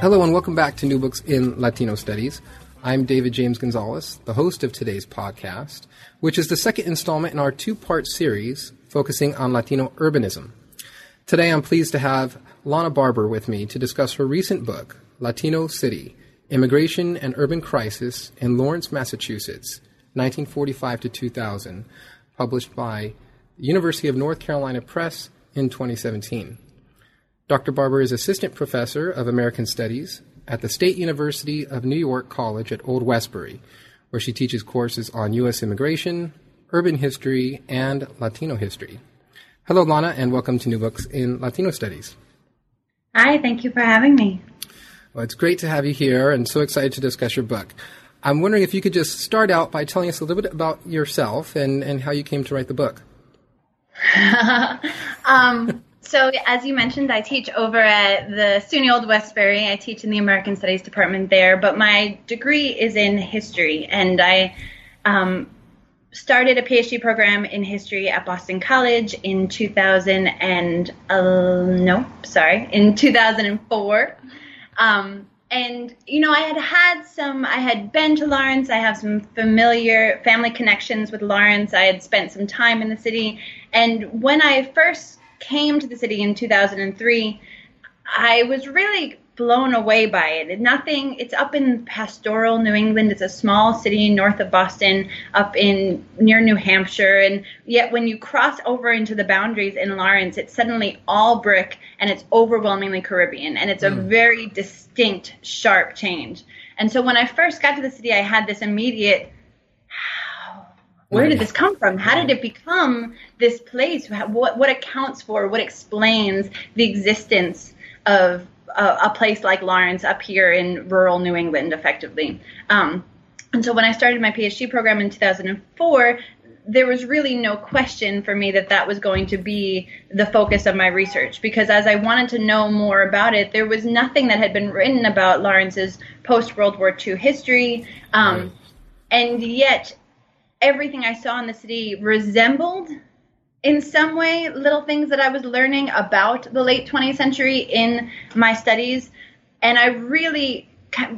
Hello and welcome back to New Books in Latino Studies. I'm David James Gonzalez, the host of today's podcast, which is the second installment in our two part series focusing on Latino urbanism. Today I'm pleased to have Lana Barber with me to discuss her recent book, Latino City Immigration and Urban Crisis in Lawrence, Massachusetts, 1945 to 2000, published by University of North Carolina Press in 2017. Dr. Barber is Assistant Professor of American Studies at the State University of New York College at Old Westbury, where she teaches courses on U.S. immigration, urban history, and Latino history. Hello, Lana, and welcome to New Books in Latino Studies. Hi, thank you for having me. Well, it's great to have you here and so excited to discuss your book. I'm wondering if you could just start out by telling us a little bit about yourself and, and how you came to write the book. um, so, as you mentioned, I teach over at the SUNY Old Westbury. I teach in the American Studies department there, but my degree is in history, and I um, started a PhD program in history at Boston College in 2000 and uh, no, sorry, in 2004. Um, and you know, I had had some. I had been to Lawrence. I have some familiar family connections with Lawrence. I had spent some time in the city, and when I first came to the city in 2003, I was really blown away by it. Nothing, it's up in pastoral New England. It's a small city north of Boston, up in near New Hampshire. And yet, when you cross over into the boundaries in Lawrence, it's suddenly all brick and it's overwhelmingly Caribbean. And it's a mm. very distinct, sharp change. And so, when I first got to the city, I had this immediate where did this come from? How did it become this place? What what accounts for, what explains the existence of a, a place like Lawrence up here in rural New England, effectively? Um, and so when I started my PhD program in 2004, there was really no question for me that that was going to be the focus of my research because as I wanted to know more about it, there was nothing that had been written about Lawrence's post World War II history. Um. And yet, everything I saw in the city resembled in some way little things that I was learning about the late 20th century in my studies. And I really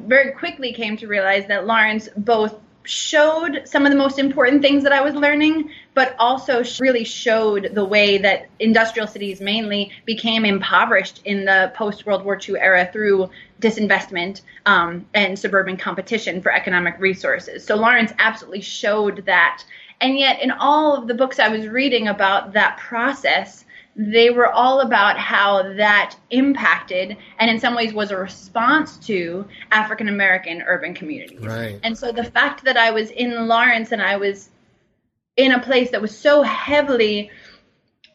very quickly came to realize that Lawrence both showed some of the most important things that I was learning, but also really showed the way that industrial cities mainly became impoverished in the post World War II era through disinvestment um, and suburban competition for economic resources. So Lawrence absolutely showed that. And yet, in all of the books I was reading about that process, they were all about how that impacted and in some ways was a response to African American urban communities. Right. And so the fact that I was in Lawrence and I was in a place that was so heavily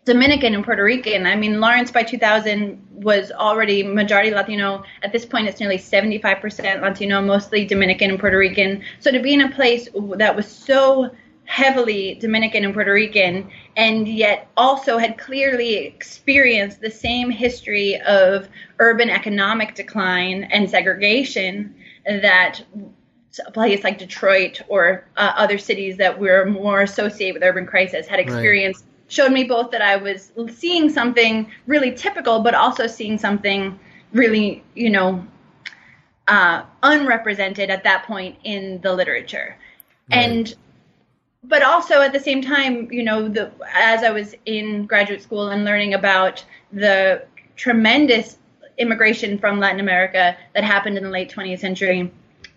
Dominican and Puerto Rican. I mean, Lawrence by 2000 was already majority Latino. At this point, it's nearly 75% Latino, mostly Dominican and Puerto Rican. So to be in a place that was so heavily Dominican and Puerto Rican, and yet also had clearly experienced the same history of urban economic decline and segregation that a place like Detroit or uh, other cities that were more associated with urban crisis had experienced. Right. Showed me both that I was seeing something really typical, but also seeing something really, you know, uh, unrepresented at that point in the literature. Right. And but also at the same time, you know, the as I was in graduate school and learning about the tremendous immigration from Latin America that happened in the late 20th century,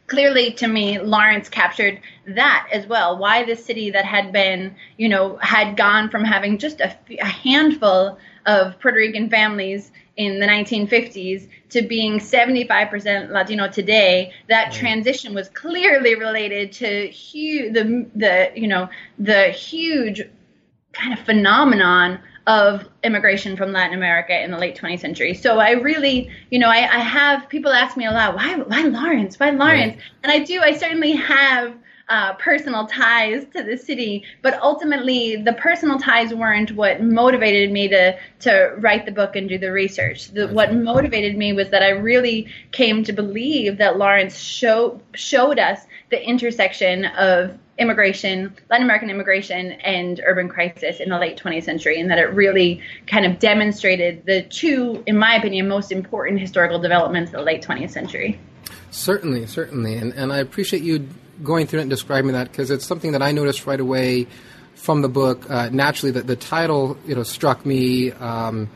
clearly to me Lawrence captured that as well. Why this city that had been, you know, had gone from having just a, a handful of Puerto Rican families in the 1950s to being 75% Latino today, that transition was clearly related to huge, the the you know the huge kind of phenomenon of immigration from Latin America in the late 20th century. So I really, you know, I, I have people ask me a lot, why, why Lawrence? Why Lawrence? Right. And I do, I certainly have uh, personal ties to the city, but ultimately the personal ties weren't what motivated me to to write the book and do the research. The, what motivated me was that I really came to believe that Lawrence show, showed us the intersection of immigration, Latin American immigration, and urban crisis in the late 20th century, and that it really kind of demonstrated the two, in my opinion, most important historical developments of the late 20th century. Certainly, certainly, and and I appreciate you going through it and describing that because it's something that I noticed right away from the book. Uh, naturally, that the title you know struck me, um,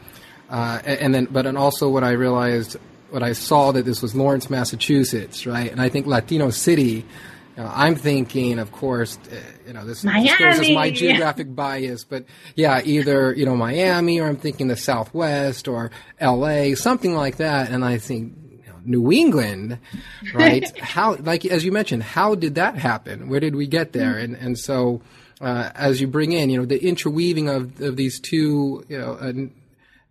uh, and then but and also what I realized when I saw that this was Lawrence, Massachusetts, right? And I think Latino City. You know, I'm thinking, of course, uh, you know, this, this as my geographic bias, but yeah, either, you know, Miami or I'm thinking the Southwest or LA, something like that. And I think, New England, right? how, like as you mentioned, how did that happen? Where did we get there? And and so uh, as you bring in, you know, the interweaving of of these two, you know, uh,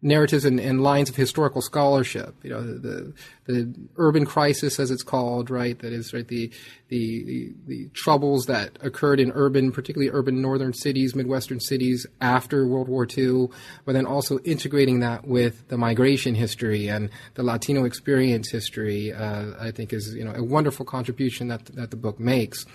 narratives and, and, lines of historical scholarship. You know, the, the urban crisis, as it's called, right? That is right the, the the the, troubles that occurred in urban, particularly urban northern cities, midwestern cities after World War II, but then also integrating that with the migration history and the Latino experience history. Uh, I think is you know a wonderful contribution that that the book makes.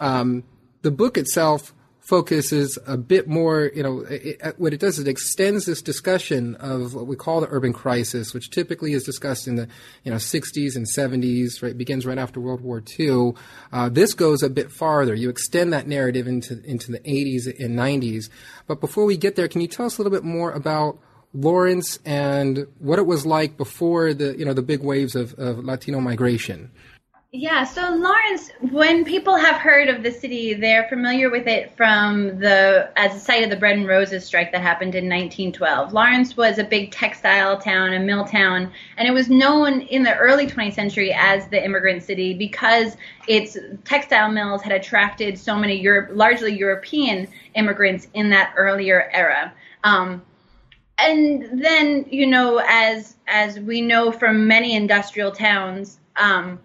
Um, the book itself focuses a bit more, you know, it, it, what it does is it extends this discussion of what we call the urban crisis, which typically is discussed in the, you know, 60s and 70s, right, begins right after World War II. Uh, this goes a bit farther. You extend that narrative into, into the 80s and 90s. But before we get there, can you tell us a little bit more about Lawrence and what it was like before the, you know, the big waves of, of Latino migration? Yeah, so Lawrence, when people have heard of the city, they're familiar with it from the as a site of the Bread and Roses strike that happened in 1912. Lawrence was a big textile town, a mill town, and it was known in the early 20th century as the immigrant city because its textile mills had attracted so many Europe, largely European immigrants in that earlier era. Um, and then, you know, as as we know from many industrial towns. Um,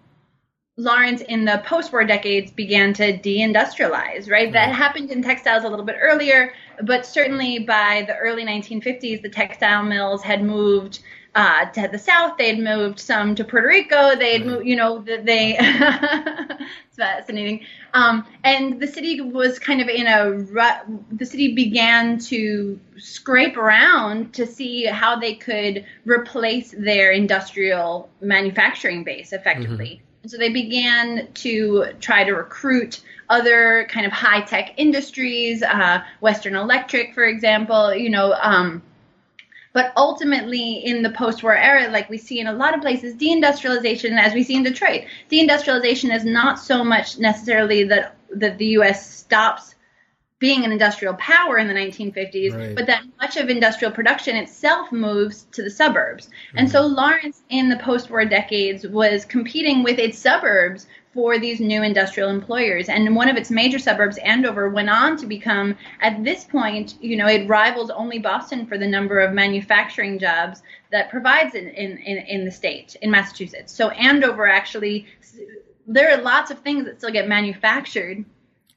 Lawrence in the post-war decades began to deindustrialize, right? That happened in textiles a little bit earlier, but certainly by the early 1950s, the textile mills had moved uh, to the south. They had moved some to Puerto Rico. They had moved, you know, they. it's fascinating. Um, and the city was kind of in a rut. The city began to scrape around to see how they could replace their industrial manufacturing base effectively. Mm-hmm so they began to try to recruit other kind of high tech industries, uh, Western Electric, for example, you know. Um, but ultimately, in the post war era, like we see in a lot of places, deindustrialization, as we see in Detroit, deindustrialization is not so much necessarily that, that the U.S. stops being an industrial power in the 1950s, right. but that much of industrial production itself moves to the suburbs. Mm-hmm. And so Lawrence, in the post war decades, was competing with its suburbs for these new industrial employers. And one of its major suburbs, Andover, went on to become, at this point, you know, it rivals only Boston for the number of manufacturing jobs that provides in, in, in, in the state, in Massachusetts. So Andover actually, there are lots of things that still get manufactured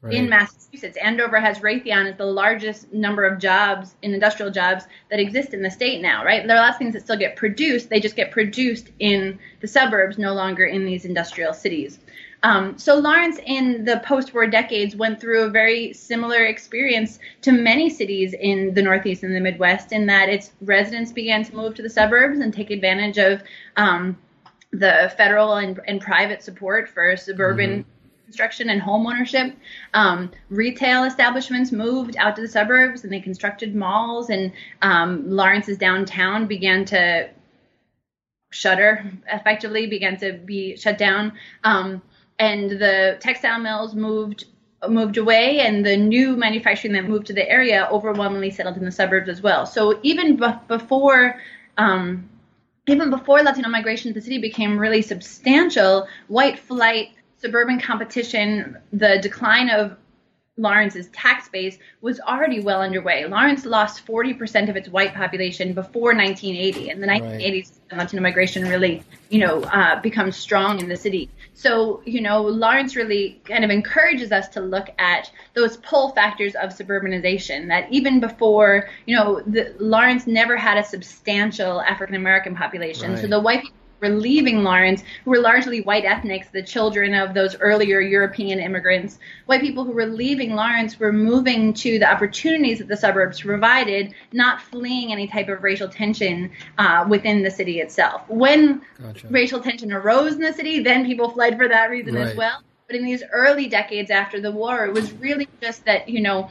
right. in Massachusetts. Andover has Raytheon as the largest number of jobs in industrial jobs that exist in the state now, right? There are lots of things that still get produced. They just get produced in the suburbs, no longer in these industrial cities. Um, so Lawrence, in the post-war decades, went through a very similar experience to many cities in the Northeast and the Midwest, in that its residents began to move to the suburbs and take advantage of um, the federal and, and, private support for suburban mm-hmm construction and home ownership. Um, retail establishments moved out to the suburbs and they constructed malls, and um, Lawrence's downtown began to shutter, effectively began to be shut down. Um, and the textile mills moved moved away and the new manufacturing that moved to the area overwhelmingly settled in the suburbs as well. So even b- before um, even before Latino migration to the city became really substantial, white flight suburban competition, the decline of Lawrence's tax base was already well underway. Lawrence lost 40% of its white population before 1980, and the 1980s right. Latino migration really, you know, uh, becomes strong in the city. So, you know, Lawrence really kind of encourages us to look at those pull factors of suburbanization. That even before, you know, the, Lawrence never had a substantial African American population, right. so the white were leaving Lawrence, who were largely white ethnics, the children of those earlier European immigrants. White people who were leaving Lawrence were moving to the opportunities that the suburbs provided, not fleeing any type of racial tension uh, within the city itself. When gotcha. racial tension arose in the city, then people fled for that reason right. as well. But in these early decades after the war, it was really just that, you know,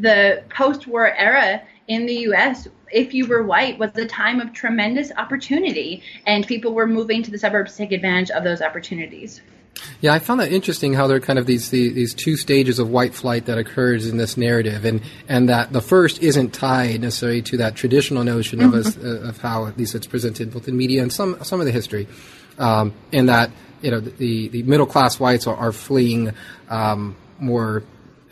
the post war era in the US, if you were white, was a time of tremendous opportunity, and people were moving to the suburbs to take advantage of those opportunities. Yeah, I found that interesting how there are kind of these, these, these two stages of white flight that occurs in this narrative, and and that the first isn't tied necessarily to that traditional notion mm-hmm. of us, uh, of how at least it's presented both in media and some some of the history, um, and that you know the the middle class whites are, are fleeing um, more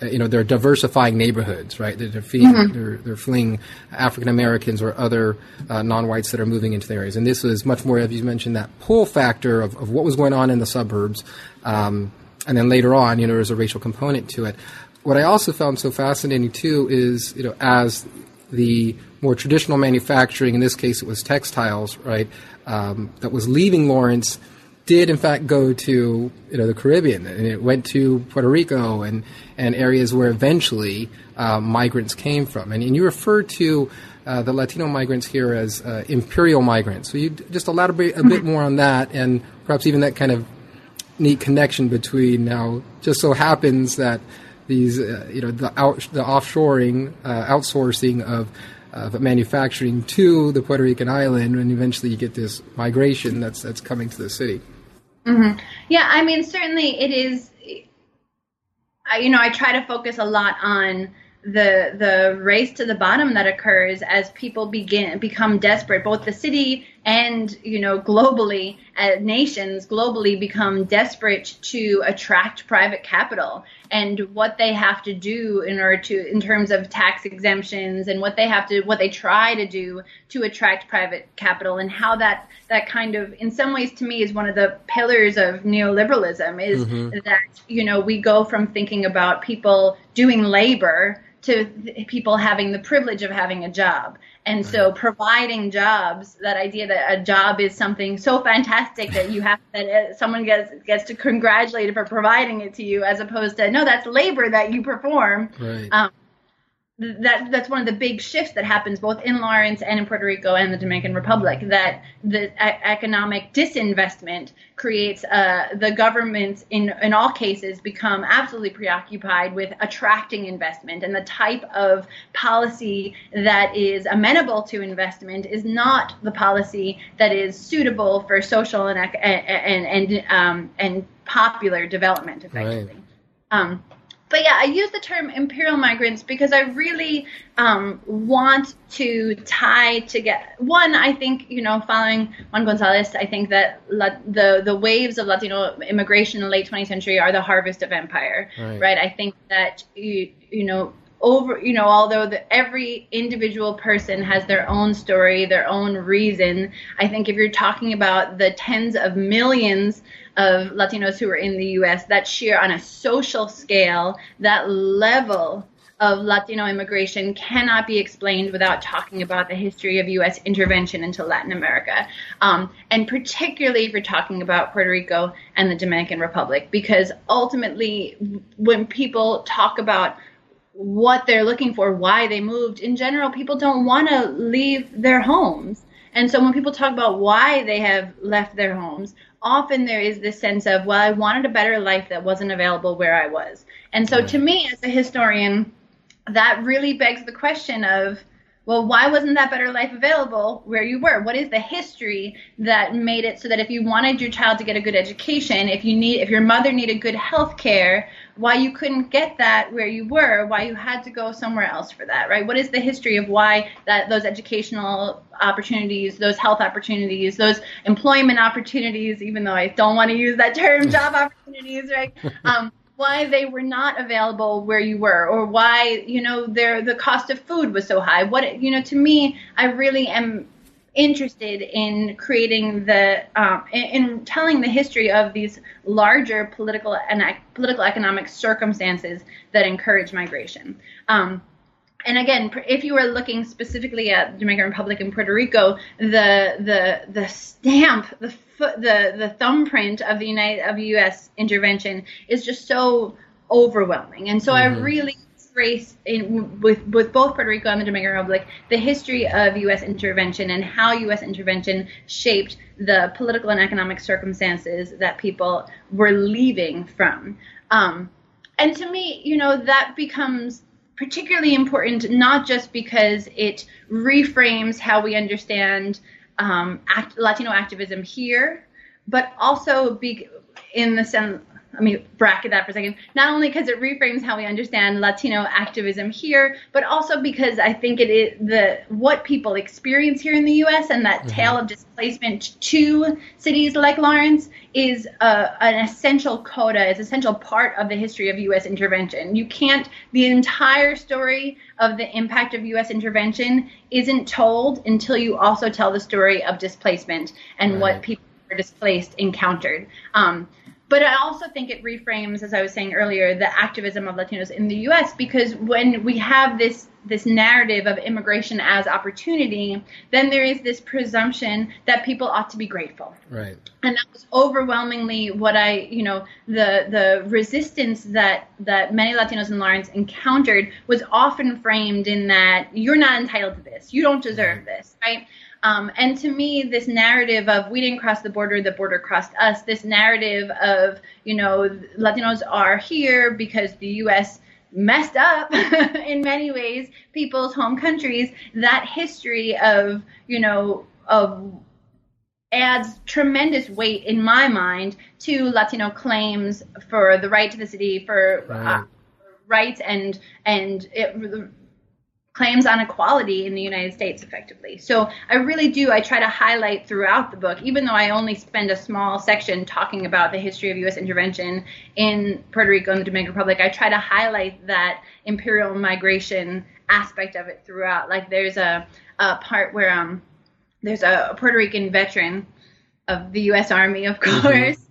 you know, they're diversifying neighborhoods, right? They're, fleeing, mm-hmm. they're, they're fleeing African Americans or other uh, non-whites that are moving into the areas. And this was much more, as you mentioned, that pull factor of, of what was going on in the suburbs. Um, and then later on, you know, there's a racial component to it. What I also found so fascinating too is, you know, as the more traditional manufacturing, in this case it was textiles, right, um, that was leaving Lawrence – did in fact go to you know the Caribbean and it went to Puerto Rico and and areas where eventually uh, migrants came from. And, and you refer to uh, the Latino migrants here as uh, imperial migrants. So you just elaborate a bit more on that and perhaps even that kind of neat connection between now just so happens that these uh, you know the out, the offshoring uh, outsourcing of of manufacturing to the Puerto Rican island, and eventually you get this migration that's that's coming to the city. Mm-hmm. Yeah, I mean, certainly it is. You know, I try to focus a lot on the the race to the bottom that occurs as people begin become desperate both the city and you know globally uh, nations globally become desperate to attract private capital and what they have to do in order to in terms of tax exemptions and what they have to what they try to do to attract private capital and how that that kind of in some ways to me is one of the pillars of neoliberalism is mm-hmm. that you know we go from thinking about people doing labor to people having the privilege of having a job. And so providing jobs, that idea that a job is something so fantastic that you have that someone gets gets to congratulate you for providing it to you, as opposed to no, that's labor that you perform. Right. Um, that that's one of the big shifts that happens both in Lawrence and in Puerto Rico and the Dominican Republic. That the economic disinvestment creates uh, the governments in in all cases become absolutely preoccupied with attracting investment, and the type of policy that is amenable to investment is not the policy that is suitable for social and and and um, and popular development effectively. Right. Um, but yeah, I use the term imperial migrants because I really um, want to tie together. One, I think you know, following Juan Gonzalez, I think that La, the the waves of Latino immigration in the late 20th century are the harvest of empire, right? right? I think that you you know over you know although the, every individual person has their own story their own reason i think if you're talking about the tens of millions of Latinos who are in the U.S. that share on a social scale that level of Latino immigration cannot be explained without talking about the history of U.S. intervention into Latin America, um, and particularly if you're talking about Puerto Rico and the Dominican Republic, because ultimately, when people talk about what they're looking for, why they moved, in general, people don't want to leave their homes. And so when people talk about why they have left their homes, often there is this sense of, well, I wanted a better life that wasn't available where I was. And so to me, as a historian, that really begs the question of, well, why wasn't that better life available where you were? What is the history that made it so that if you wanted your child to get a good education, if you need, if your mother needed good health care, why you couldn't get that where you were, why you had to go somewhere else for that, right? What is the history of why that those educational opportunities, those health opportunities, those employment opportunities, even though I don't want to use that term, job opportunities, right? Um, why they were not available where you were or why you know their the cost of food was so high. What you know to me i really am interested in creating the um, in, in, telling the history of these larger political and political economic circumstances that encourage migration. Um, and again, if you are looking specifically at the Dominican Republic and Puerto Rico, the the the stamp, the the the thumbprint of the United of U.S. intervention is just so overwhelming, and so mm-hmm. I really trace in with with both Puerto Rico and the Dominican Republic the history of U.S. intervention and how U.S. intervention shaped the political and economic circumstances that people were leaving from. Um, and to me, you know, that becomes particularly important not just because it reframes how we understand um, act, Latino activism here, but also be, in the sense let me bracket that for a second. Not only because it reframes how we understand Latino activism here, but also because I think it is the what people experience here in the U.S. and that mm-hmm. tale of displacement to cities like Lawrence is uh, an essential coda, is an essential part of the history of U.S. intervention. You can't the entire story of the impact of U.S. intervention isn't told until you also tell the story of displacement and right. what people who are displaced encountered. Um, but I also think it reframes, as I was saying earlier, the activism of Latinos in the U.S. because when we have this this narrative of immigration as opportunity, then there is this presumption that people ought to be grateful. Right. And that was overwhelmingly what I, you know, the the resistance that that many Latinos in Lawrence encountered was often framed in that you're not entitled to this, you don't deserve this, right? Um, and to me, this narrative of we didn't cross the border, the border crossed us, this narrative of, you know, Latinos are here because the U.S. messed up in many ways people's home countries, that history of, you know, of adds tremendous weight in my mind to Latino claims for the right to the city, for right. uh, rights and and it, claims on equality in the United States effectively. So I really do, I try to highlight throughout the book, even though I only spend a small section talking about the history of U.S. intervention in Puerto Rico and the Dominican Republic, I try to highlight that imperial migration aspect of it throughout. Like there's a, a part where um, there's a Puerto Rican veteran of the U.S. Army, of mm-hmm. course. Mm-hmm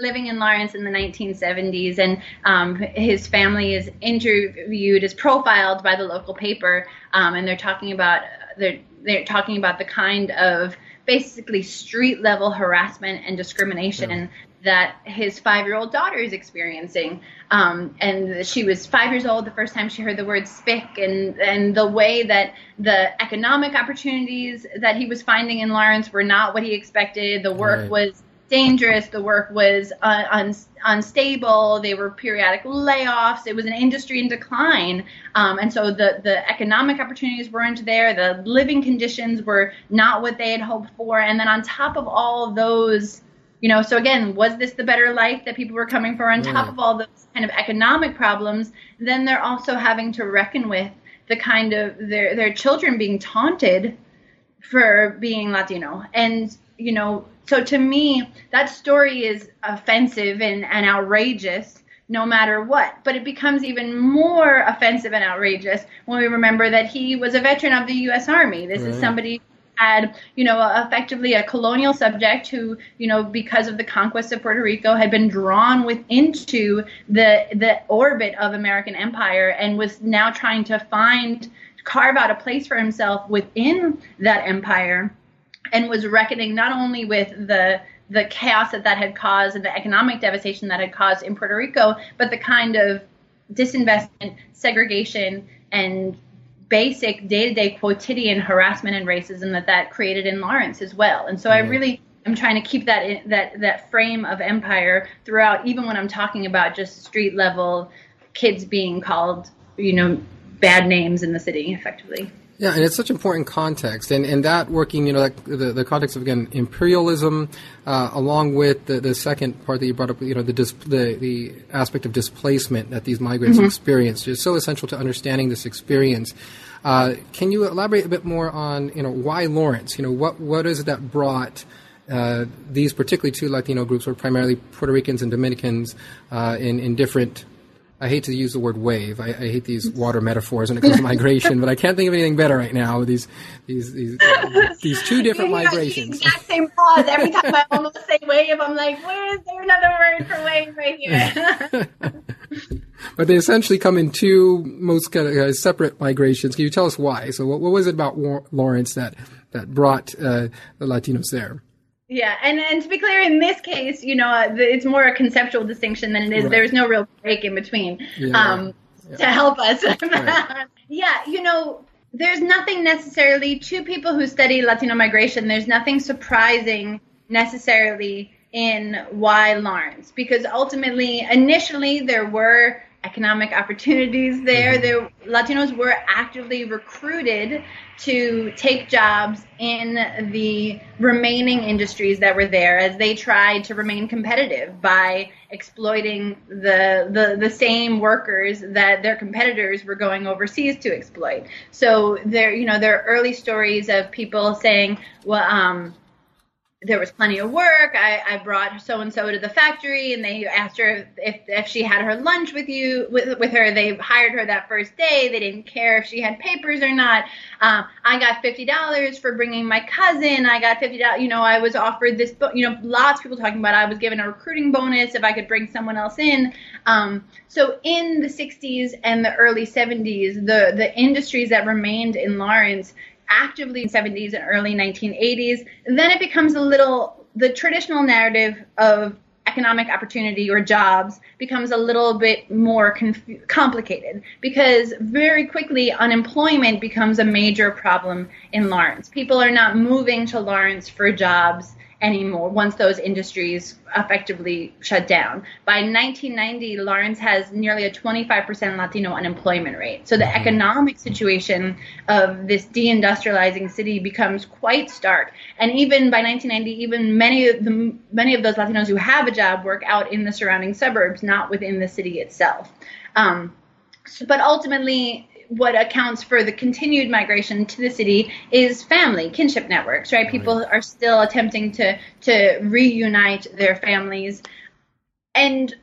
living in Lawrence in the 1970s, and um, his family is interviewed, is profiled by the local paper, um, and they're talking about they're they're talking about the kind of basically street level harassment and discrimination yeah. that his five year old daughter is experiencing. Um, and she was five years old the first time she heard the word spick, and, and the way that the economic opportunities that he was finding in Lawrence were not what he expected. The work right. was dangerous. The work was uh, un- unstable. They were periodic layoffs. It was an industry in decline, um, and so the the economic opportunities weren't there. The living conditions were not what they had hoped for. And then on top of all those, you know, so again, was this the better life that people were coming for? On top of all those kind of economic problems, then they're also having to reckon with the kind of their their children being taunted for being Latino and you know, so to me, that story is offensive and, and outrageous no matter what. But it becomes even more offensive and outrageous when we remember that he was a veteran of the U.S. Army. This right. is somebody had, you know, effectively a colonial subject who, you know, because of the conquest of Puerto Rico, had been drawn with into the the orbit of American empire and was now trying to find carve out a place for himself within that empire and was reckoning not only with the the chaos that that had caused and the economic devastation that had caused in Puerto Rico, but the kind of disinvestment, segregation, and basic day-to-day quotidian harassment and racism that that created in Lawrence as well. And so mm-hmm. I really am trying to keep that in, that that frame of empire throughout, even when I'm talking about just street level kids being called, you know, bad names in the city, effectively. Yeah, and it's such important context, and, and that working, you know, like the, the context of again imperialism, uh, along with the, the second part that you brought up, you know, the dis- the, the aspect of displacement that these migrants mm-hmm. experience is so essential to understanding this experience. Uh, can you elaborate a bit more on, you know, why Lawrence? You know, what what is it that brought uh, these particularly two Latino groups were primarily Puerto Ricans and Dominicans uh, in in different. I hate to use the word wave. I, I hate these water metaphors when it comes to migration, but I can't think of anything better right now. These these these these two different migrations. Exact same pause every time I almost say wave. I'm like, where is there another word for wave right here? but they essentially come in two most kind of uh, separate migrations. Can you tell us why? So, what, what was it about Lawrence that that brought uh, the Latinos there? Yeah, and and to be clear, in this case, you know, uh, it's more a conceptual distinction than it is. Right. There's no real break in between yeah, um, yeah. to help us. right. Yeah, you know, there's nothing necessarily to people who study Latino migration. There's nothing surprising necessarily in why Lawrence, because ultimately, initially, there were economic opportunities there. Mm-hmm. There, Latinos were actively recruited to take jobs in the remaining industries that were there as they tried to remain competitive by exploiting the, the the same workers that their competitors were going overseas to exploit. So there, you know, there are early stories of people saying, well, um, there was plenty of work. I, I brought so and so to the factory, and they asked her if if she had her lunch with you with with her. They hired her that first day. They didn't care if she had papers or not. Um, I got fifty dollars for bringing my cousin. I got fifty dollars. You know, I was offered this. You know, lots of people talking about I was given a recruiting bonus if I could bring someone else in. Um, so in the '60s and the early '70s, the the industries that remained in Lawrence actively in 70s and early 1980s. And then it becomes a little, the traditional narrative of economic opportunity or jobs becomes a little bit more conf- complicated because very quickly unemployment becomes a major problem in Lawrence. People are not moving to Lawrence for jobs anymore once those industries effectively shut down. By 1990, Lawrence has nearly a 25% Latino unemployment rate. So the mm-hmm. economic situation of this deindustrializing city becomes quite stark. And even by 1990, even many of the many of those Latinos who have a job work out in the surrounding suburbs, not within the city itself. Um, but ultimately, what accounts for the continued migration to the city is family kinship networks right? People are still attempting to to reunite their families. And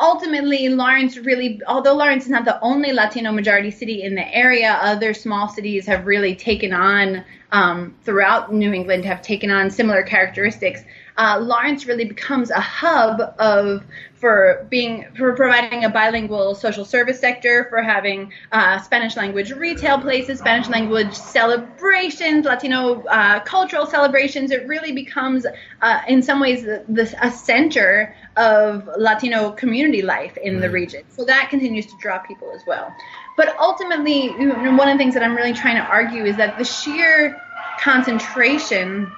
ultimately lawrence really although lawrence is not the only latino majority city in the area other small cities have really taken on um, throughout new england have taken on similar characteristics. Uh, lawrence really becomes a hub of for being for providing a bilingual social service sector, for having uh, Spanish language retail places, Spanish language celebrations, Latino uh, cultural celebrations. It really becomes, uh, in some ways, the, the, a center of Latino community life in the region. So that continues to draw people as well. But ultimately, one of the things that I'm really trying to argue is that the sheer concentration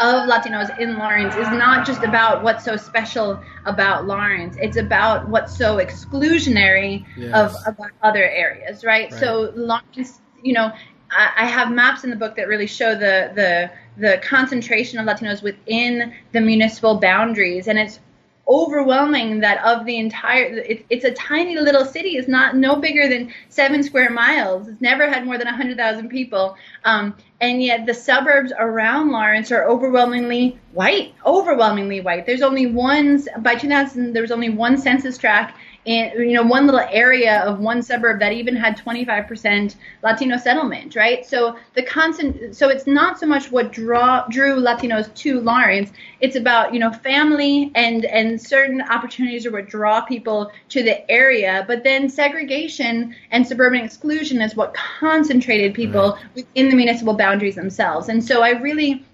of Latinos in Lawrence is not just about what's so special about Lawrence. It's about what's so exclusionary yes. of about other areas, right? right? So Lawrence, you know, I, I have maps in the book that really show the the the concentration of Latinos within the municipal boundaries, and it's overwhelming that of the entire it, it's a tiny little city. It's not no bigger than seven square miles. It's never had more than 100000 people. Um, and yet the suburbs around lawrence are overwhelmingly white overwhelmingly white. There's only one by 2000 there was only one census tract in you know one little area of one suburb that even had 25% Latino settlement, right? So the constant, so it's not so much what draw drew Latinos to Lawrence. It's about you know family and and certain opportunities are what draw people to the area. But then segregation and suburban exclusion is what concentrated people within the municipal boundaries themselves. And so I really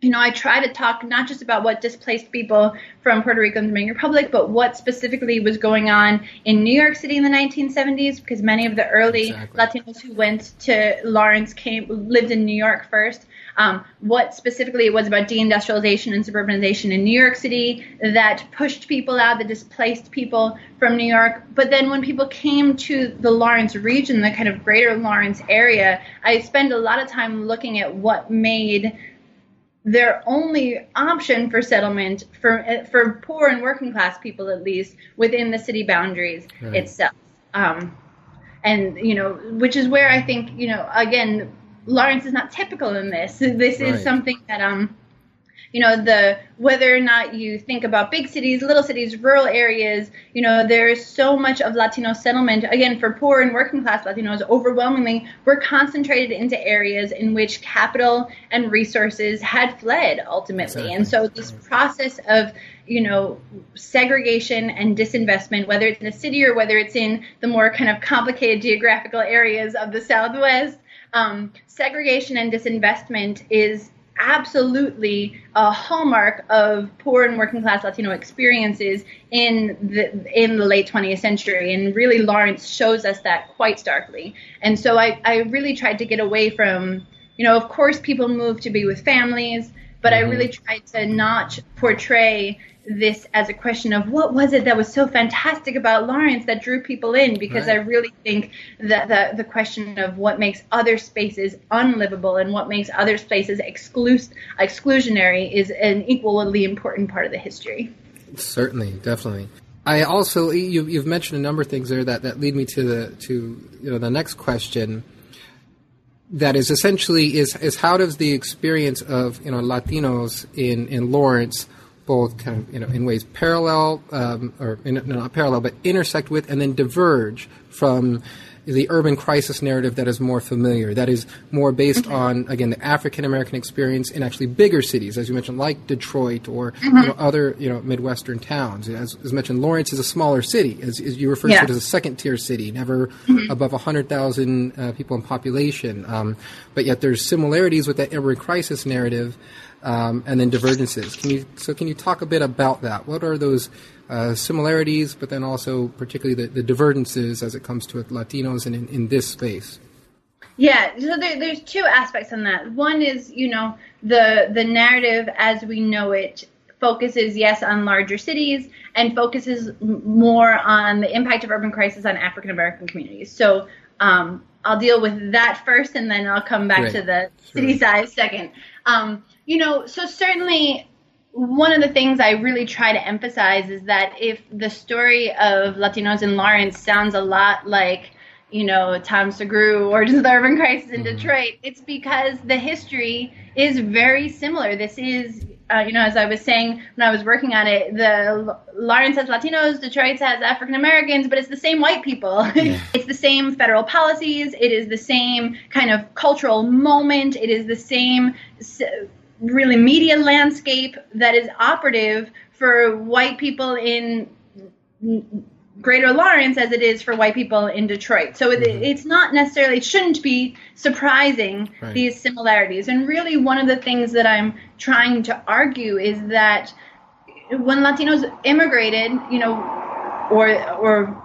you know, I try to talk not just about what displaced people from Puerto Rico and the Dominican Republic, but what specifically was going on in New York City in the 1970s, because many of the early exactly. Latinos who went to Lawrence came lived in New York first. Um, what specifically it was about deindustrialization and suburbanization in New York City that pushed people out, that displaced people from New York. But then when people came to the Lawrence region, the kind of greater Lawrence area, I spend a lot of time looking at what made their only option for settlement for for poor and working class people at least within the city boundaries right. itself um, and you know which is where i think you know again lawrence is not typical in this this is right. something that um you know the whether or not you think about big cities little cities rural areas you know there's so much of latino settlement again for poor and working class latinos overwhelmingly were concentrated into areas in which capital and resources had fled ultimately exactly. and so this process of you know segregation and disinvestment whether it's in a city or whether it's in the more kind of complicated geographical areas of the southwest um, segregation and disinvestment is absolutely a hallmark of poor and working class Latino experiences in the in the late 20th century, and really Lawrence shows us that quite starkly. And so I, I really tried to get away from, you know, of course people move to be with families, but mm-hmm. I really tried to not portray this as a question of what was it that was so fantastic about Lawrence that drew people in because right. I really think that the the question of what makes other spaces unlivable and what makes other spaces exclus- exclusionary is an equally important part of the history. Certainly, definitely. I also you, you've mentioned a number of things there that, that lead me to the to you know the next question that is essentially is is how does the experience of you know Latinos in in Lawrence both kind of you know in ways parallel um, or in, no, not parallel but intersect with and then diverge from the urban crisis narrative that is more familiar, that is more based mm-hmm. on, again, the African American experience in actually bigger cities, as you mentioned, like Detroit or mm-hmm. you know, other you know Midwestern towns. As, as, mentioned, Lawrence is a smaller city, as, as you refer yeah. to it as a second tier city, never mm-hmm. above 100,000 uh, people in population. Um, but yet there's similarities with that urban crisis narrative um, and then divergences. Can you so can you talk a bit about that? What are those uh, similarities, but then also particularly the, the, divergences as it comes to Latinos and in, in this space? Yeah, so there, there's two aspects on that. One is you know the the narrative as we know it focuses yes on larger cities and focuses more on the impact of urban crisis on African American communities. So um, I'll deal with that first, and then I'll come back to the sure. city size second. Um, you know, so certainly one of the things I really try to emphasize is that if the story of Latinos in Lawrence sounds a lot like, you know, Tom Sugrue or just the urban crisis in mm-hmm. Detroit, it's because the history is very similar. This is, uh, you know, as I was saying when I was working on it, the Lawrence has Latinos, Detroit has African Americans, but it's the same white people. Yeah. it's the same federal policies. It is the same kind of cultural moment. It is the same really media landscape that is operative for white people in Greater Lawrence as it is for white people in Detroit. So mm-hmm. it's not necessarily, it shouldn't be surprising right. these similarities. And really, one of the things that I'm trying to argue is that when Latinos immigrated, you know, or or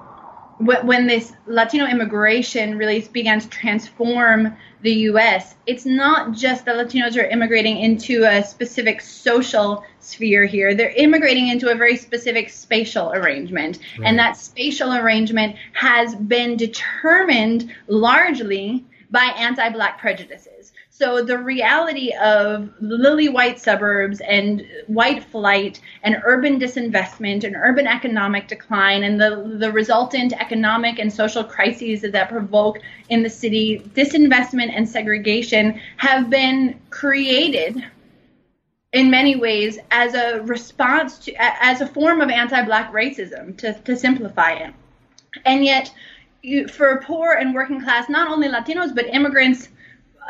when this Latino immigration really began to transform the U.S., it's not just that Latinos are immigrating into a specific social sphere here. They're immigrating into a very specific spatial arrangement. Right. And that spatial arrangement has been determined largely by anti black prejudices. So the reality of lily white suburbs and white flight and urban disinvestment and urban economic decline and the, the resultant economic and social crises that, that provoke in the city, disinvestment and segregation have been created in many ways as a response to, as a form of anti-black racism, to, to simplify it. And yet, you, for poor and working class, not only Latinos, but immigrants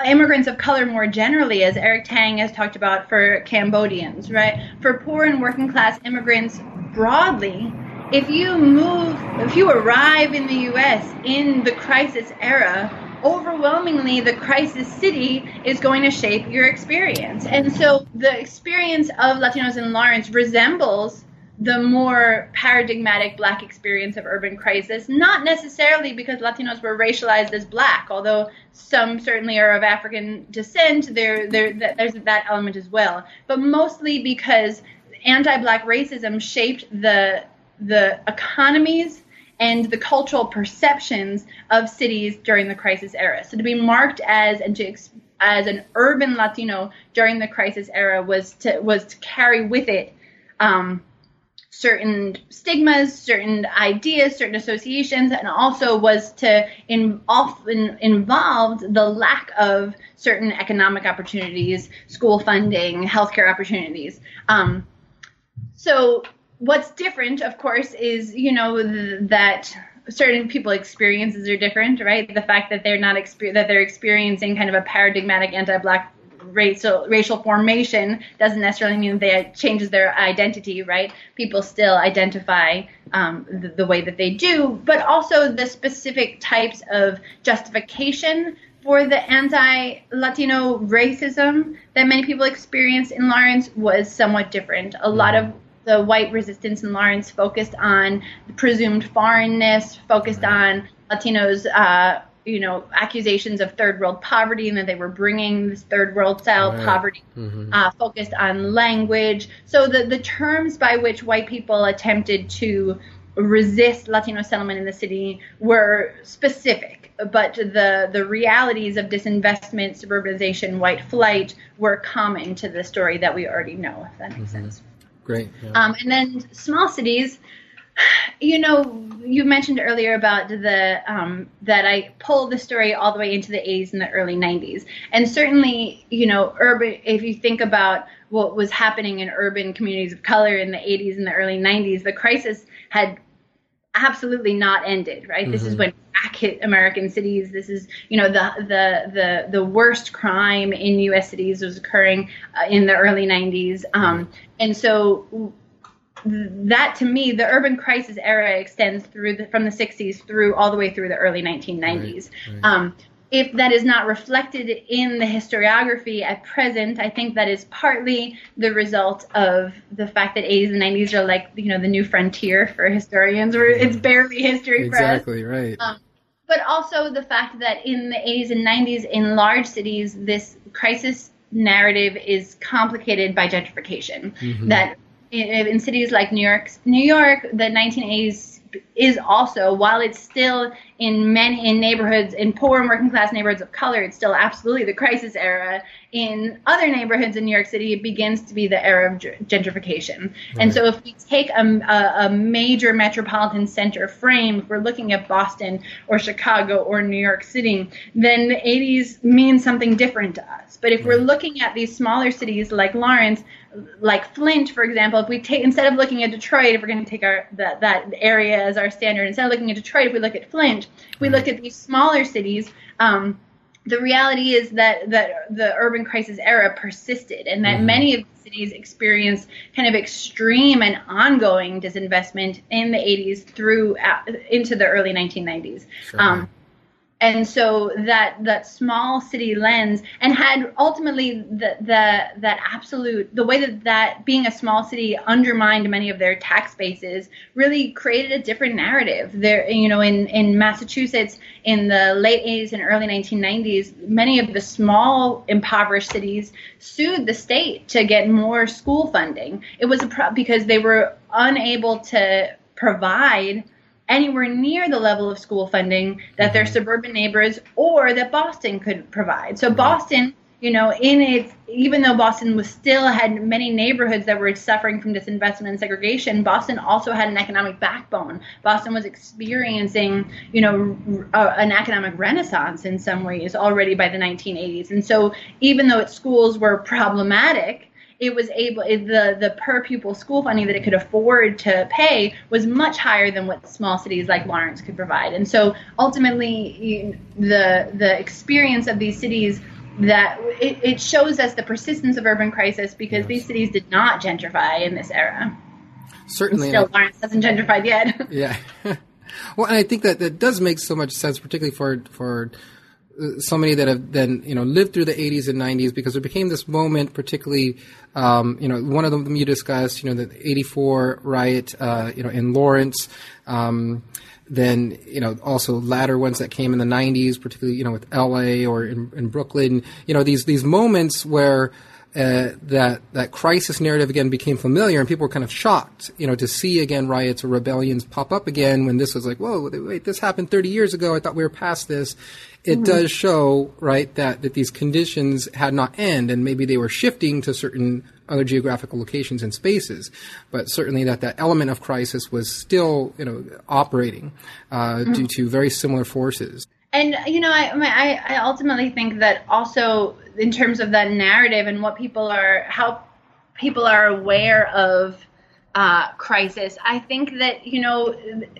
immigrants of color more generally, as Eric Tang has talked about for Cambodians, right? For poor and working class immigrants broadly, if you move, if you arrive in the U.S. in the crisis era, overwhelmingly the crisis city is going to shape your experience. And so the experience of Latinos in Lawrence resembles the more paradigmatic black experience of urban crisis, not necessarily because Latinos were racialized as black, although some certainly are of African descent, there, there, there's that element as well, but mostly because anti-black racism shaped the, the economies and the cultural perceptions of cities during the crisis era. So to be marked as and to as an urban Latino during the crisis era was to was to carry with it um, certain stigmas, certain ideas, certain associations, and also was to in, often involved the lack of certain economic opportunities, school funding, healthcare opportunities. Um, so what's different, of course, is you know th- that certain people experiences are different, right? The fact that they're not exper- that they're experiencing kind of a paradigmatic anti-black racial racial formation doesn't necessarily mean that it changes their identity, right? People still identify um, the, the way that they do, but also the specific types of justification for the anti-Latino racism that many people experienced in Lawrence was somewhat different. A lot of the white resistance in Lawrence focused on the presumed foreignness, focused on Latinos, uh, you know, accusations of third world poverty and that they were bringing this third world style Right. poverty, uh, focused on language. So the, the terms by which white people attempted to resist Latino settlement in the city were specific, but the the realities of disinvestment, suburbanization, white flight were common to the story that we already know. If that makes sense. Great. Yeah. Um, and then small cities, you know, you mentioned earlier about the um, that I pulled the story all the way into the 80s and the early 90s, and certainly, you know, urban. If you think about what was happening in urban communities of color in the 80s and the early 90s, the crisis had absolutely not ended right? This is when crack hit american cities. This is you know the the the the worst crime in us cities was occurring uh, in the early 90s um, and so that to me the urban crisis era extends through the, from the 60s through all the way through the early 1990s Um, if that is not reflected in the historiography at present i think that is partly the result of the fact that 80s and 90s are like you know the new frontier for historians or it's barely history for us. Exactly right. Um, but also the fact that in the 80s and 90s in large cities this crisis narrative is complicated by gentrification. That in, in cities like new york new york the 1980s is also while it's still in many in neighborhoods in poor and working class neighborhoods of color it's still absolutely the crisis era. In other neighborhoods in new york city it begins to be the era of gen- gentrification. And so if we take a, a, a major metropolitan center frame if we're looking at boston or chicago or new york city then the 80s means something different to us. But if we're looking at these smaller cities like lawrence like Flint, for example, if we take instead of looking at Detroit, if we're going to take our that that area as our standard, instead of looking at Detroit, if we look at Flint, we look at these smaller cities. Um, the reality is that that the urban crisis era persisted, and that many of the cities experienced kind of extreme and ongoing disinvestment in the 80s through uh, into the early 1990s. Um, and so that that small city lens and had ultimately the, the that absolute the way that that being a small city undermined many of their tax bases really created a different narrative. There you know in in massachusetts in the late 80s and early 1990s many of the small impoverished cities sued the state to get more school funding. It was a pro- because they were unable to provide anywhere near the level of school funding that their mm-hmm. suburban neighbors or that Boston could provide. So mm-hmm. Boston, you know, in its even though Boston was still had many neighborhoods that were suffering from disinvestment and segregation, Boston also had an economic backbone. Boston was experiencing, you know, r- an economic renaissance in some ways already by the 1980s. And so even though its schools were problematic, it was able it, the the per pupil school funding that it could afford to pay was much higher than what small cities like Lawrence could provide. And so ultimately, the the experience of these cities that it, it shows us the persistence of urban crisis because these cities did not gentrify in this era. Certainly. Still, Lawrence hasn't gentrified yet. Yeah. well, and I think that that does make so much sense, particularly for for so many that have then you know lived through the 80s and 90s because it became this moment, particularly um, you know one of them you discussed, you know the 84 riot, uh, you know in Lawrence. Um, then you know also latter ones that came in the 90s, particularly you know with LA or in, in Brooklyn. You know these these moments where uh, that that crisis narrative again became familiar, and people were kind of shocked, you know, to see again riots or rebellions pop up again when this was like, whoa, wait, this happened 30 years ago. I thought we were past this. It does show, right, that that these conditions had not end, and maybe they were shifting to certain other geographical locations and spaces, but certainly that that element of crisis was still, you know, operating uh, mm-hmm. due to very similar forces. And you know, I, I I ultimately think that also in terms of that narrative and what people are how people are aware of uh, crisis. I think that you know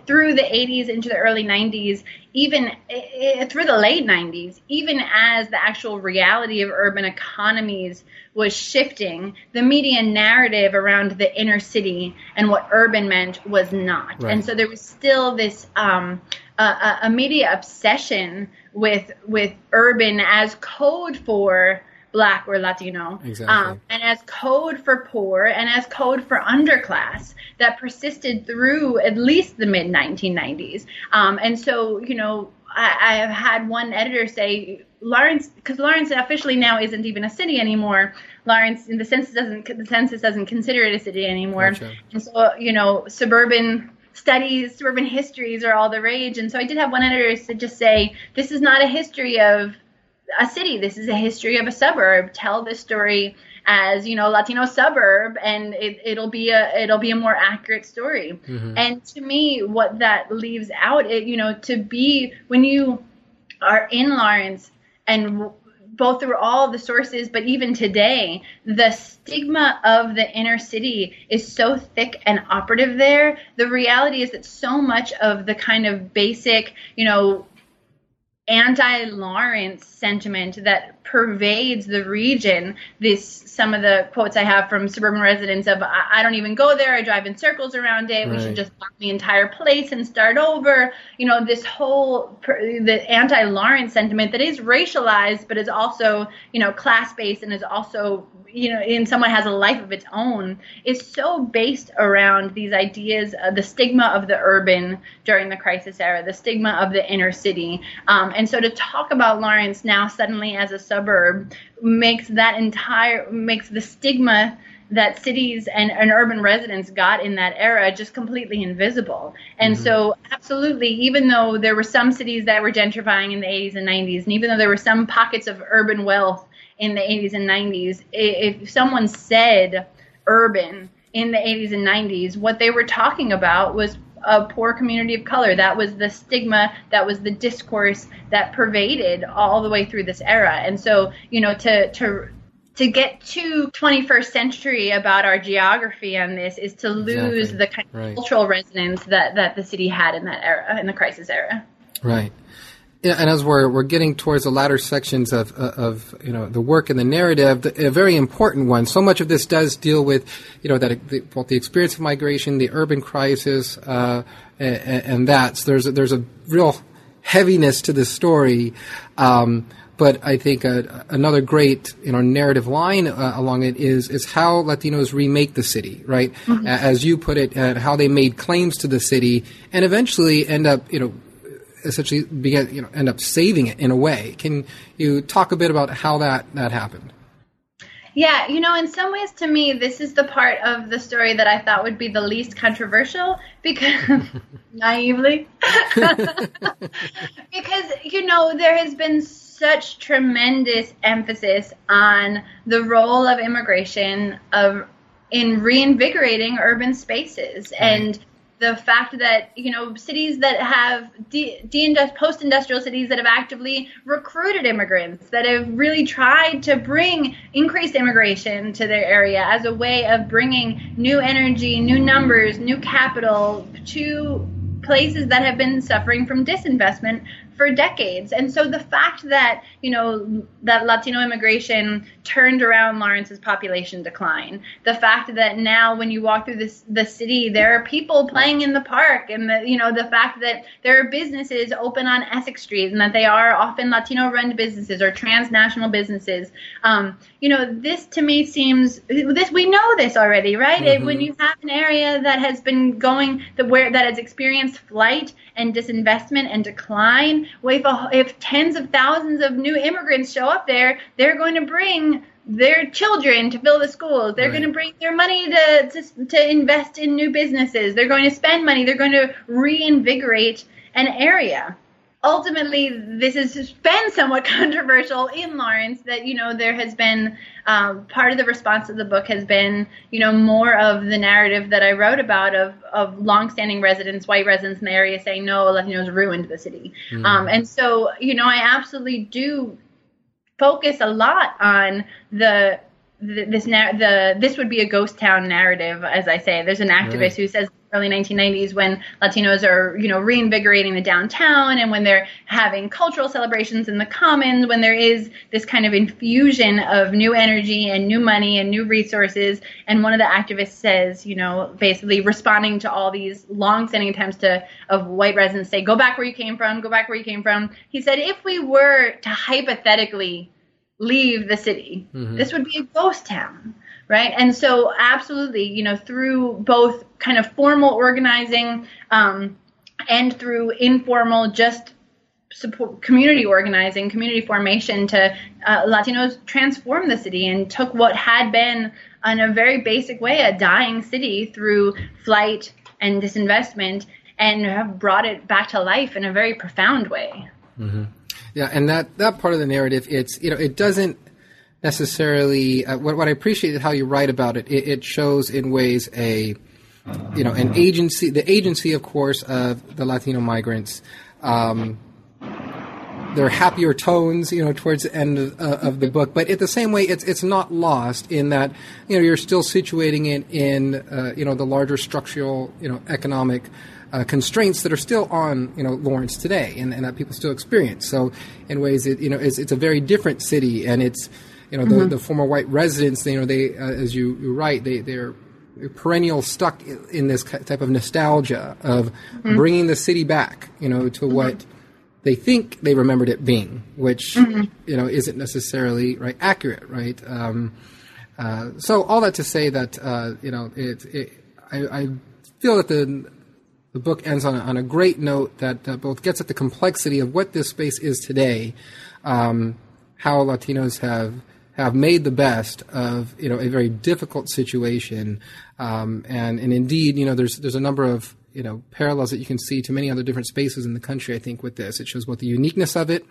through the 80s into the early 90s, even uh, through the late 90s, even as the actual reality of urban economies was shifting, the media narrative around the inner city and what urban meant was not. Right. And so there was still this um, uh, a media obsession with with urban as code for black or Latino, exactly. um, and as code for poor and as code for underclass that persisted through at least the mid 1990s. Um, and so, you know, I, I have had one editor say Lawrence, because Lawrence officially now isn't even a city anymore. Lawrence, in the census doesn't the census doesn't consider it a city anymore. Gotcha. And so, you know, suburban studies, suburban histories are all the rage. And so I did have one editor just say, this is not a history of a city. This is a history of a suburb. Tell this story as you know Latino suburb, and it, it'll be a it'll be a more accurate story. Mm-hmm. And to me, what that leaves out, it you know, to be when you are in Lawrence and both through all the sources, but even today, the stigma of the inner city is so thick and operative there. The reality is that so much of the kind of basic, you know, anti Lawrence sentiment that pervades the region. This some of the quotes I have from suburban residents of I, I don't even go there. I drive in circles around it. Right. We should just lock the entire place and start over. You know, this whole the anti Lawrence sentiment that is racialized, but is also you know class based and is also you know, in someone has a life of its own, is so based around these ideas, of the stigma of the urban during the crisis era, the stigma of the inner city. Um, and so to talk about Lawrence now suddenly as a suburb makes that entire, makes the stigma that cities and, and urban residents got in that era just completely invisible. And mm-hmm. so, absolutely, even though there were some cities that were gentrifying in the 80s and 90s, and even though there were some pockets of urban wealth in the 80s and 90s, if someone said urban in the 80s and 90s, what they were talking about was a poor community of color. That was the stigma, that was the discourse that pervaded all the way through this era. And so, you know, to to to get to 21st century about our geography on this is to lose exactly. the kind of right. cultural resonance that that the city had in that era, in the crisis era. Right. Yeah, and as we're we're getting towards the latter sections of of you know the work and the narrative, the, a very important one. So much of this does deal with you know that the, both the experience of migration, the urban crisis, uh, and, and, that. So there's a, there's a real heaviness to the story. Um, but I think uh, another great you know narrative line uh, along it is is how Latinos remake the city, right? Mm-hmm. As you put it, uh, how they made claims to the city and eventually end up you know essentially began, you know, end up saving it in a way. Can you talk a bit about how that, that happened? Yeah, you know, in some ways to me, this is the part of the story that I thought would be the least controversial because naively. because, you know, there has been such tremendous emphasis on the role of immigration of in reinvigorating urban spaces right. and the fact that you know cities that have de- de- post-industrial cities that have actively recruited immigrants that have really tried to bring increased immigration to their area as a way of bringing new energy new numbers new capital to places that have been suffering from disinvestment for decades. And so the fact that, you know, that Latino immigration turned around Lawrence's population decline, the fact that now when you walk through this the city, there are people playing in the park and the you know, the fact that there are businesses open on Essex Street and that they are often Latino run businesses or transnational businesses. Um, you know, this to me seems this we know this already, right? Mm-hmm. When you have an area that has been going that where that has experienced flight and disinvestment and decline, well, if, a, if tens of thousands of new immigrants show up there, they're going to bring their children to fill the schools. They're right. going to bring their money to, to to invest in new businesses. They're going to spend money. They're going to reinvigorate an area. Ultimately this has been somewhat controversial in Lawrence that you know there has been um, part of the response of the book has been you know more of the narrative that I wrote about of of longstanding residents, white residents in the area saying no, Latinos ruined the city, mm. um, and so you know I absolutely do focus a lot on the this the this would be a ghost town narrative, as I say. There's an activist right. who says early 1990s when Latinos are, you know, reinvigorating the downtown and when they're having cultural celebrations in the commons, when there is this kind of infusion of new energy and new money and new resources. And one of the activists says, you know, basically responding to all these long-standing attempts to of white residents say, go back where you came from, go back where you came from. He said, if we were to hypothetically leave the city. Mm-hmm. This would be a ghost town, right? And so, absolutely, you know, through both kind of formal organizing um, and through informal, just support community organizing, community formation to uh, Latinos transform the city and took what had been, in a very basic way, a dying city through flight and disinvestment and have brought it back to life in a very profound way. Mm-hmm. Yeah, and that that part of the narrative, it's you know, it doesn't necessarily. Uh, what what I appreciate is how you write about it, it, it shows in ways a you know an agency, the agency, of course, of the Latino migrants. Um, there are happier tones, you know, towards the end of, uh, of, the book. But at the same way, it's it's not lost in that you know you're still situating it in uh, you know the larger structural you know economic uh, constraints that are still on you know Lawrence today, and, and, that people still experience. So in ways, it you know it's, it's a very different city, and it's you know the, mm-hmm. the former white residents. You know they uh, as you, you write they they're perennial stuck in this type of nostalgia of mm-hmm. bringing the city back. You know to mm-hmm. what they think they remembered it being, which mm-hmm. you know isn't necessarily right accurate, right? Um, uh, so all that to say that uh, you know it, it I, I, feel that the the book ends on a, on a great note that uh, both gets at the complexity of what this space is today, um, how Latinos have have made the best of you know a very difficult situation, um, and and indeed you know there's there's a number of you know parallels that you can see to many other different spaces in the country. I think with this, it shows both the uniqueness of it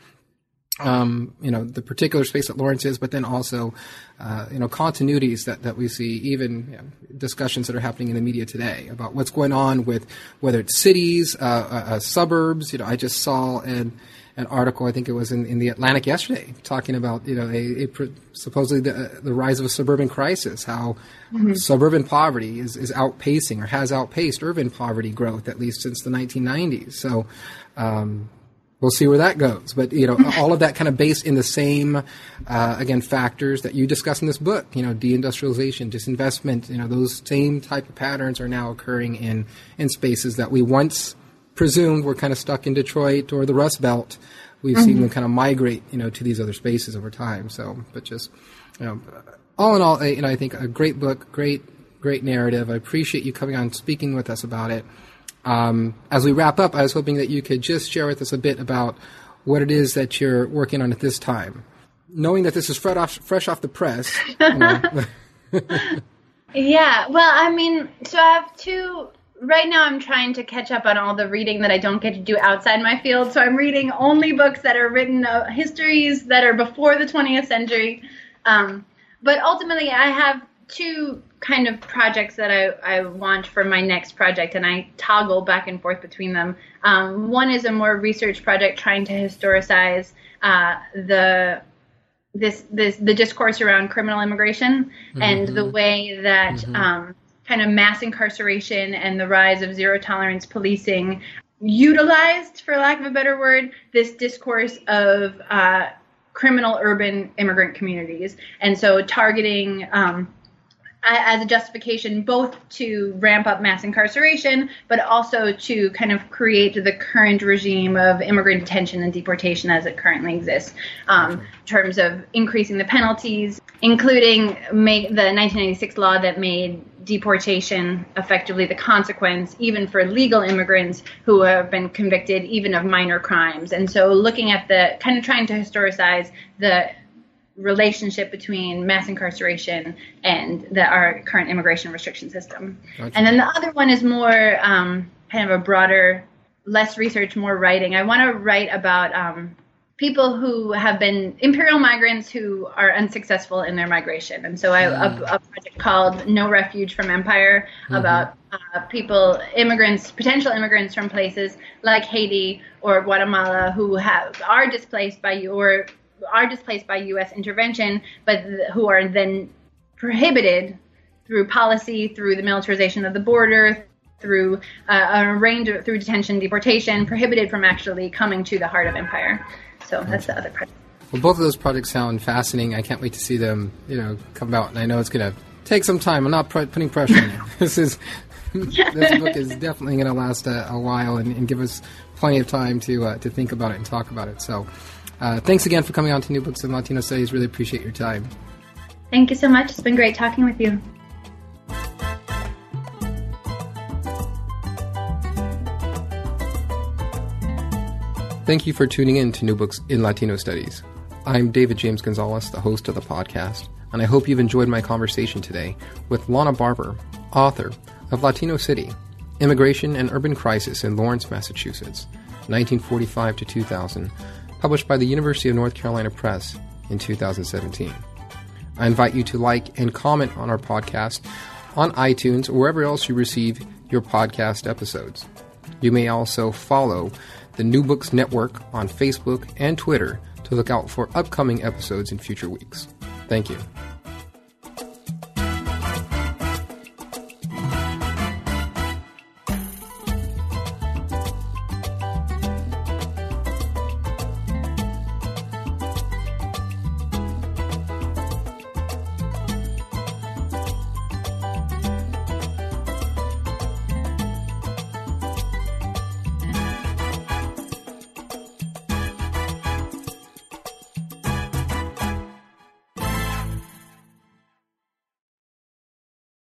um, you know, the particular space that Lawrence is, but then also, uh, you know, continuities that, that we see, even you know, discussions that are happening in the media today about what's going on with whether it's cities, uh, uh, uh suburbs. You know, I just saw an, an article, I think it was in, in the Atlantic yesterday, talking about, you know, a, a supposedly the, the rise of a suburban crisis, how mm-hmm. suburban poverty is, is outpacing or has outpaced urban poverty growth, at least since the 1990s. So, um, we'll see where that goes. But you know, all of that kind of based in the same, uh, again, factors that you discuss in this book. You know, deindustrialization, disinvestment. You know, those same type of patterns are now occurring in in spaces that we once presumed were kind of stuck in Detroit or the Rust Belt. We've mm-hmm. seen them kind of migrate, you know, to these other spaces over time. So, but just, you know, all in all, you know, I think a great book, great, great narrative. I appreciate you coming on, speaking with us about it. Um, as we wrap up, I was hoping that you could just share with us a bit about what it is that you're working on at this time. Knowing that this is fresh off, fresh off the press. yeah, well, I mean, so I have two. Right now, I'm trying to catch up on all the reading that I don't get to do outside my field. So I'm reading only books that are written uh, histories that are before the 20th century. Um, but ultimately, I have two kind of projects that I, I want for my next project, and I toggle back and forth between them. Um, one is a more research project trying to historicize uh, the this this the discourse around criminal immigration mm-hmm. and the way that mm-hmm. um, kind of mass incarceration and the rise of zero tolerance policing utilized, for lack of a better word, this discourse of uh, criminal urban immigrant communities, and so targeting. Um, as a justification both to ramp up mass incarceration, but also to kind of create the current regime of immigrant detention and deportation as it currently exists, um, in terms of increasing the penalties, including make the 1996 law that made deportation effectively the consequence, even for legal immigrants who have been convicted even of minor crimes. And so, looking at the kind of trying to historicize the relationship between mass incarceration and the, our current immigration restriction system. Gotcha. And then the other one is more um, kind of a broader less research, more writing. I want to write about um, people who have been imperial migrants who are unsuccessful in their migration. And so I have a, a project called No Refuge from Empire mm-hmm. about uh, people, immigrants, potential immigrants from places like Haiti or Guatemala who have are displaced by or are displaced by U.S. intervention, but th- who are then prohibited through policy, through the militarization of the border, through uh, a range of through detention, deportation, prohibited from actually coming to the heart of empire. So that's the other project. Well, both of those projects sound fascinating. I can't wait to see them, you know, come out. And I know it's going to take some time. I'm not pr- putting pressure on you. This is this book is definitely going to last a, a while and, and, give us plenty of time to uh, to think about it and talk about it. So, uh, thanks again for coming on to New Books in Latino Studies. Really appreciate your time. Thank you so much. It's been great talking with you. Thank you for tuning in to New Books in Latino Studies. I'm David James Gonzales, the host of the podcast, and I hope you've enjoyed my conversation today with Llana Barber, author of Latino City Immigration and Urban Crisis in Lawrence, Massachusetts, 1945 to 2000, published by the University of North Carolina Press in 2017. I invite you to like and comment on our podcast on iTunes or wherever else you receive your podcast episodes. You may also follow the New Books Network on Facebook and Twitter to look out for upcoming episodes in future weeks. Thank you.